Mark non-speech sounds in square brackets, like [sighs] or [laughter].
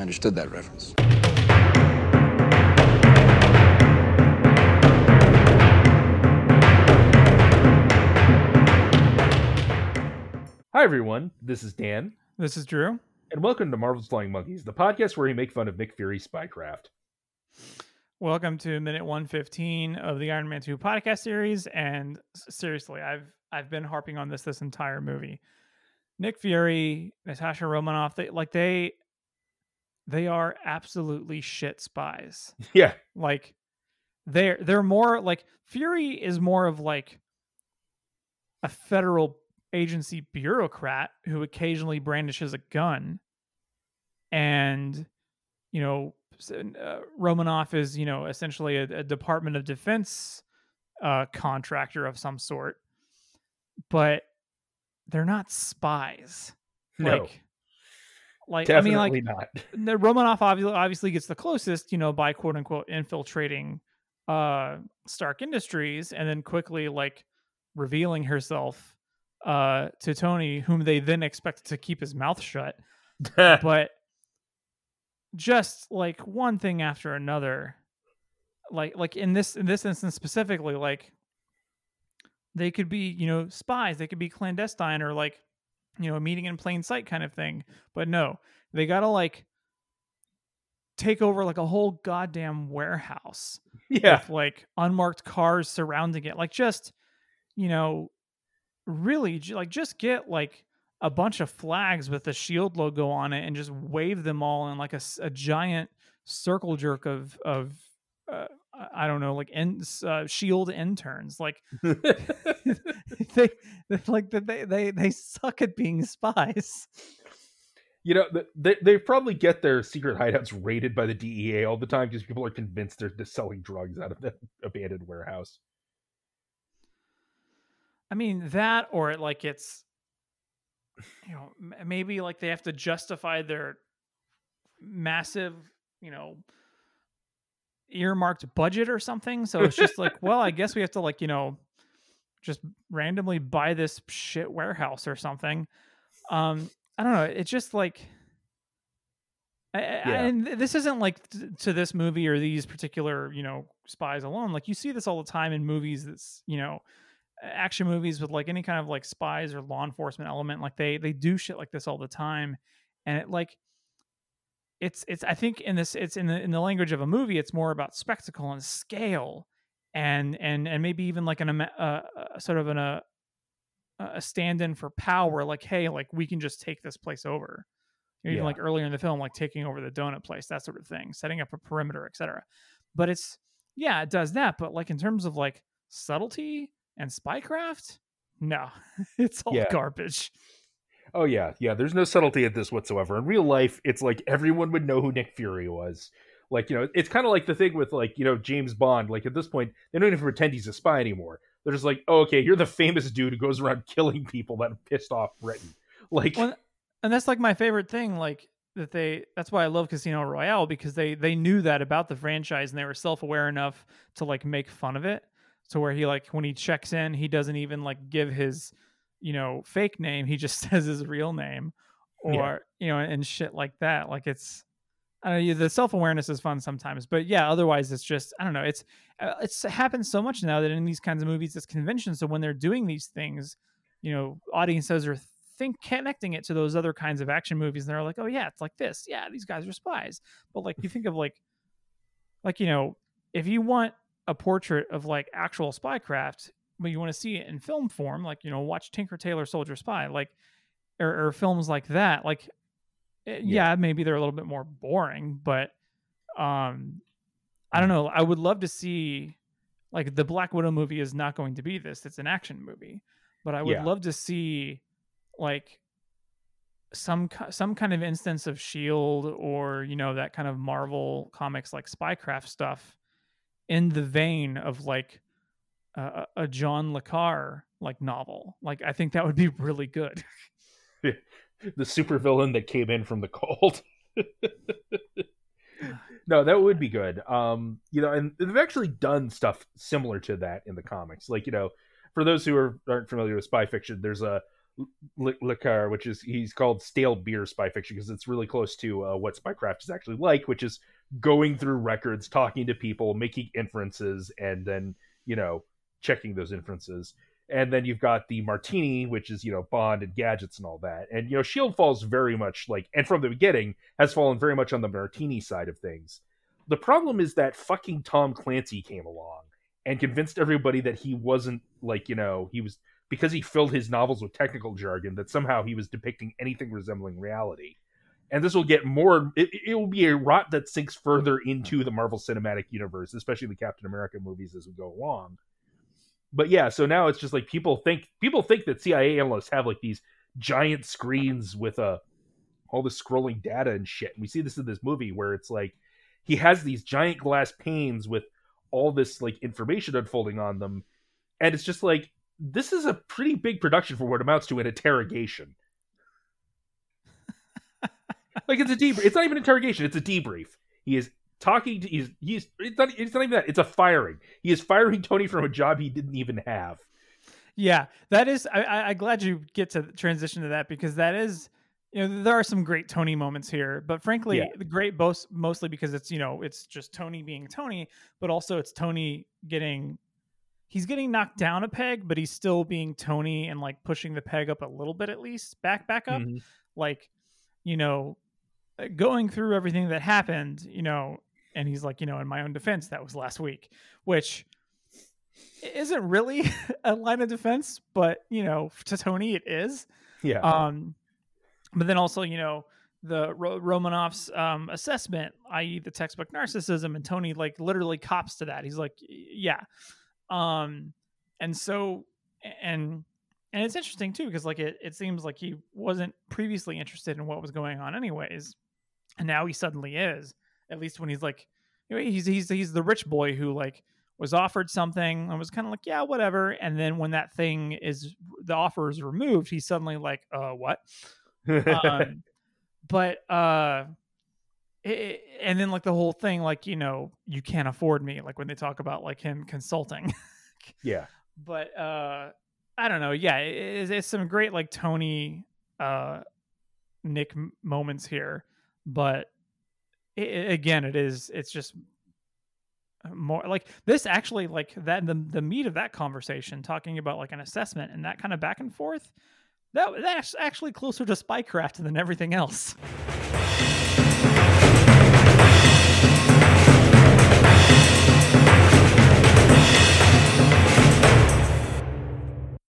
I understood that reference. Hi, everyone. This is Dan, This is Drew. and welcome to Marvel's Flying Monkeys, the podcast where we make fun of Nick Fury's spycraft. Welcome to minute 115 of the Iron Man 2 podcast series and seriously, I've I've been harping on this this entire movie. Nick Fury, Natasha Romanoff, they like they they are absolutely shit spies. [laughs] Yeah, Like they're they're more like Fury is more of like a federal agency bureaucrat who occasionally brandishes a gun and you know uh, Romanoff is you know essentially a, a Department of Defense uh, contractor of some sort but they're not spies. No, like like I mean definitely like not. [laughs] Romanoff obviously obviously gets the closest, you know, by quote unquote infiltrating uh Stark Industries and then quickly like revealing herself uh to Tony, whom they then expect to keep his mouth shut. [laughs] But just like one thing after another, like like in this in this instance specifically, like they could be, you know, spies, they could be clandestine or like, you know, a meeting in plain sight kind of thing. But no, they gotta like take over like a whole goddamn warehouse yeah, with like unmarked cars surrounding it like just you know really like just get like a bunch of flags with the shield logo on it and just wave them all in like a giant circle jerk of of uh, I- don't know, like in, uh, shield interns. Like [laughs] they, like they they they suck at being spies. you know, they they probably get their secret hideouts raided by the DEA all the time because people are convinced they're just selling drugs out of the [laughs] abandoned warehouse. I mean that, or it, like it's, you know, m- maybe like they have to justify their massive, you know, earmarked budget or something. So it's just like, well, I guess we have to like, you know, just randomly buy this shit warehouse or something. Um, I don't know. It's just like, I, I- and this isn't like t- to this movie or these particular, you know, spies alone. Like you see this all the time in movies. That's you know, action movies with like any kind of like spies or law enforcement element. Like they they do shit like this all the time, and it like it's it's I think in this it's in the in the language of a movie. It's more about spectacle and scale, and and and maybe even like an uh, uh, sort of an uh, a stand-in for power. Like hey, like we can just take this place over. Even Yeah. like earlier in the film, like taking over the donut place, that sort of thing, setting up a perimeter, etc. But it's yeah, it does that. But like in terms of like subtlety and spycraft, no, [laughs] it's all Yeah. garbage. Oh yeah, yeah. There's no subtlety at this whatsoever. In real life, it's like everyone would know who Nick Fury was. Like you know, it's kind of like the thing with like you know James Bond. Like at this point, they don't even pretend he's a spy anymore. They're just like, oh, okay, you're the famous dude who goes around [laughs] killing people that pissed off Britain. Like, Well, and that's like my favorite thing. Like that they. That's why I love Casino Royale because they they knew that about the franchise and they were self aware enough to like make fun of it. To where he like when he checks in, he doesn't even like give his you know fake name. He just [laughs] says his real name, or Yeah. you know, and shit like that. Like it's. I don't know. The self awareness is fun sometimes, but yeah. Otherwise, it's just I don't know. It's uh, it's happened so much now that in these kinds of movies, it's convention. So when they're doing these things, you know, audiences are think connecting it to those other kinds of action movies, and they're like, oh yeah, it's like this. Yeah, these guys are spies. But like you think of like, like you know, if you want a portrait of like actual spycraft, but you want to see it in film form, like you know, watch Tinker Tailor Soldier Spy, like or, or films like that. Like, eh, yeah, maybe they're a little bit more boring, but um, I don't know. I would love to see like the Black Widow movie is not going to be this. It's an action movie, but I would Yeah. love to see like some some kind of instance of Shield or you know that kind of Marvel comics like spycraft stuff in the vein of like a, John le Carre like novel. Like I think that would be really good. the supervillain that came in from the cold. [sighs] no, that would be good. Um, you know, and they've actually done stuff similar to that in the comics. Like, you know, for those who are, aren't familiar with spy fiction, there's a Le which is he's called stale beer spy fiction because it's really close to uh, what spycraft is actually like, which is going through records, talking to people, making inferences, and then you know checking those inferences. And then you've got the Martini, which is you know Bond and gadgets and all that. And you know Shield falls very much like, and from the beginning has fallen very much on the Martini side of things. The problem is that fucking Tom Clancy came along and convinced everybody that he wasn't like you know he was because he filled his novels with technical jargon that somehow he was depicting anything resembling reality and this will get more it, it, will be a rot that sinks further into the marvel cinematic universe especially the captain america movies as we go along but yeah so now it's just like people think people think that cia analysts have like these giant screens with a uh, all the scrolling data and shit and we see this in this movie where it's like he has these giant glass panes with all this like information unfolding on them and it's just like this is a pretty big production for what amounts to an interrogation. [laughs] like it's a debrief. It's not even interrogation. It's a debrief. He is talking to. He's he's. It's not. It's not even that. It's a firing. He is firing Tony from a job he didn't even have. Yeah, that is. I, I, I'm glad you get to transition to that because that is. You know, there are some great Tony moments here, but frankly, yeah. the great both mostly because it's you know it's just Tony being Tony, but also it's Tony getting he's getting knocked down a peg, but he's still being Tony and like pushing the peg up a little bit at least, back back up. Mm-hmm. Like, you know, going through everything that happened, you know, and he's like, you know, in my own defense, that was last week, which isn't really [laughs] a line of defense, but you know, to Tony it is. Yeah. Um, but then also, you know, the Ro- Romanoff's um, assessment, i.e., the textbook narcissism, and Tony like literally cops to that. He's like, yeah, um, and so and and it's interesting too because like it it seems like he wasn't previously interested in what was going on anyways, and now he suddenly is. At least when he's like, he's he's he's the rich boy who like was offered something and was kind of like, yeah, whatever. And then when that thing is the offer is removed, he's suddenly like, uh, what? um, [laughs] but uh, it, and then like the whole thing like you know you can't afford me like when they talk about like him consulting [laughs] yeah but uh i don't know yeah it, it's some great like tony uh nick moments here but it, again it is it's just more like this actually like that the, the meat of that conversation talking about like an assessment and that kind of back and forth that that's actually closer to spycraft than everything else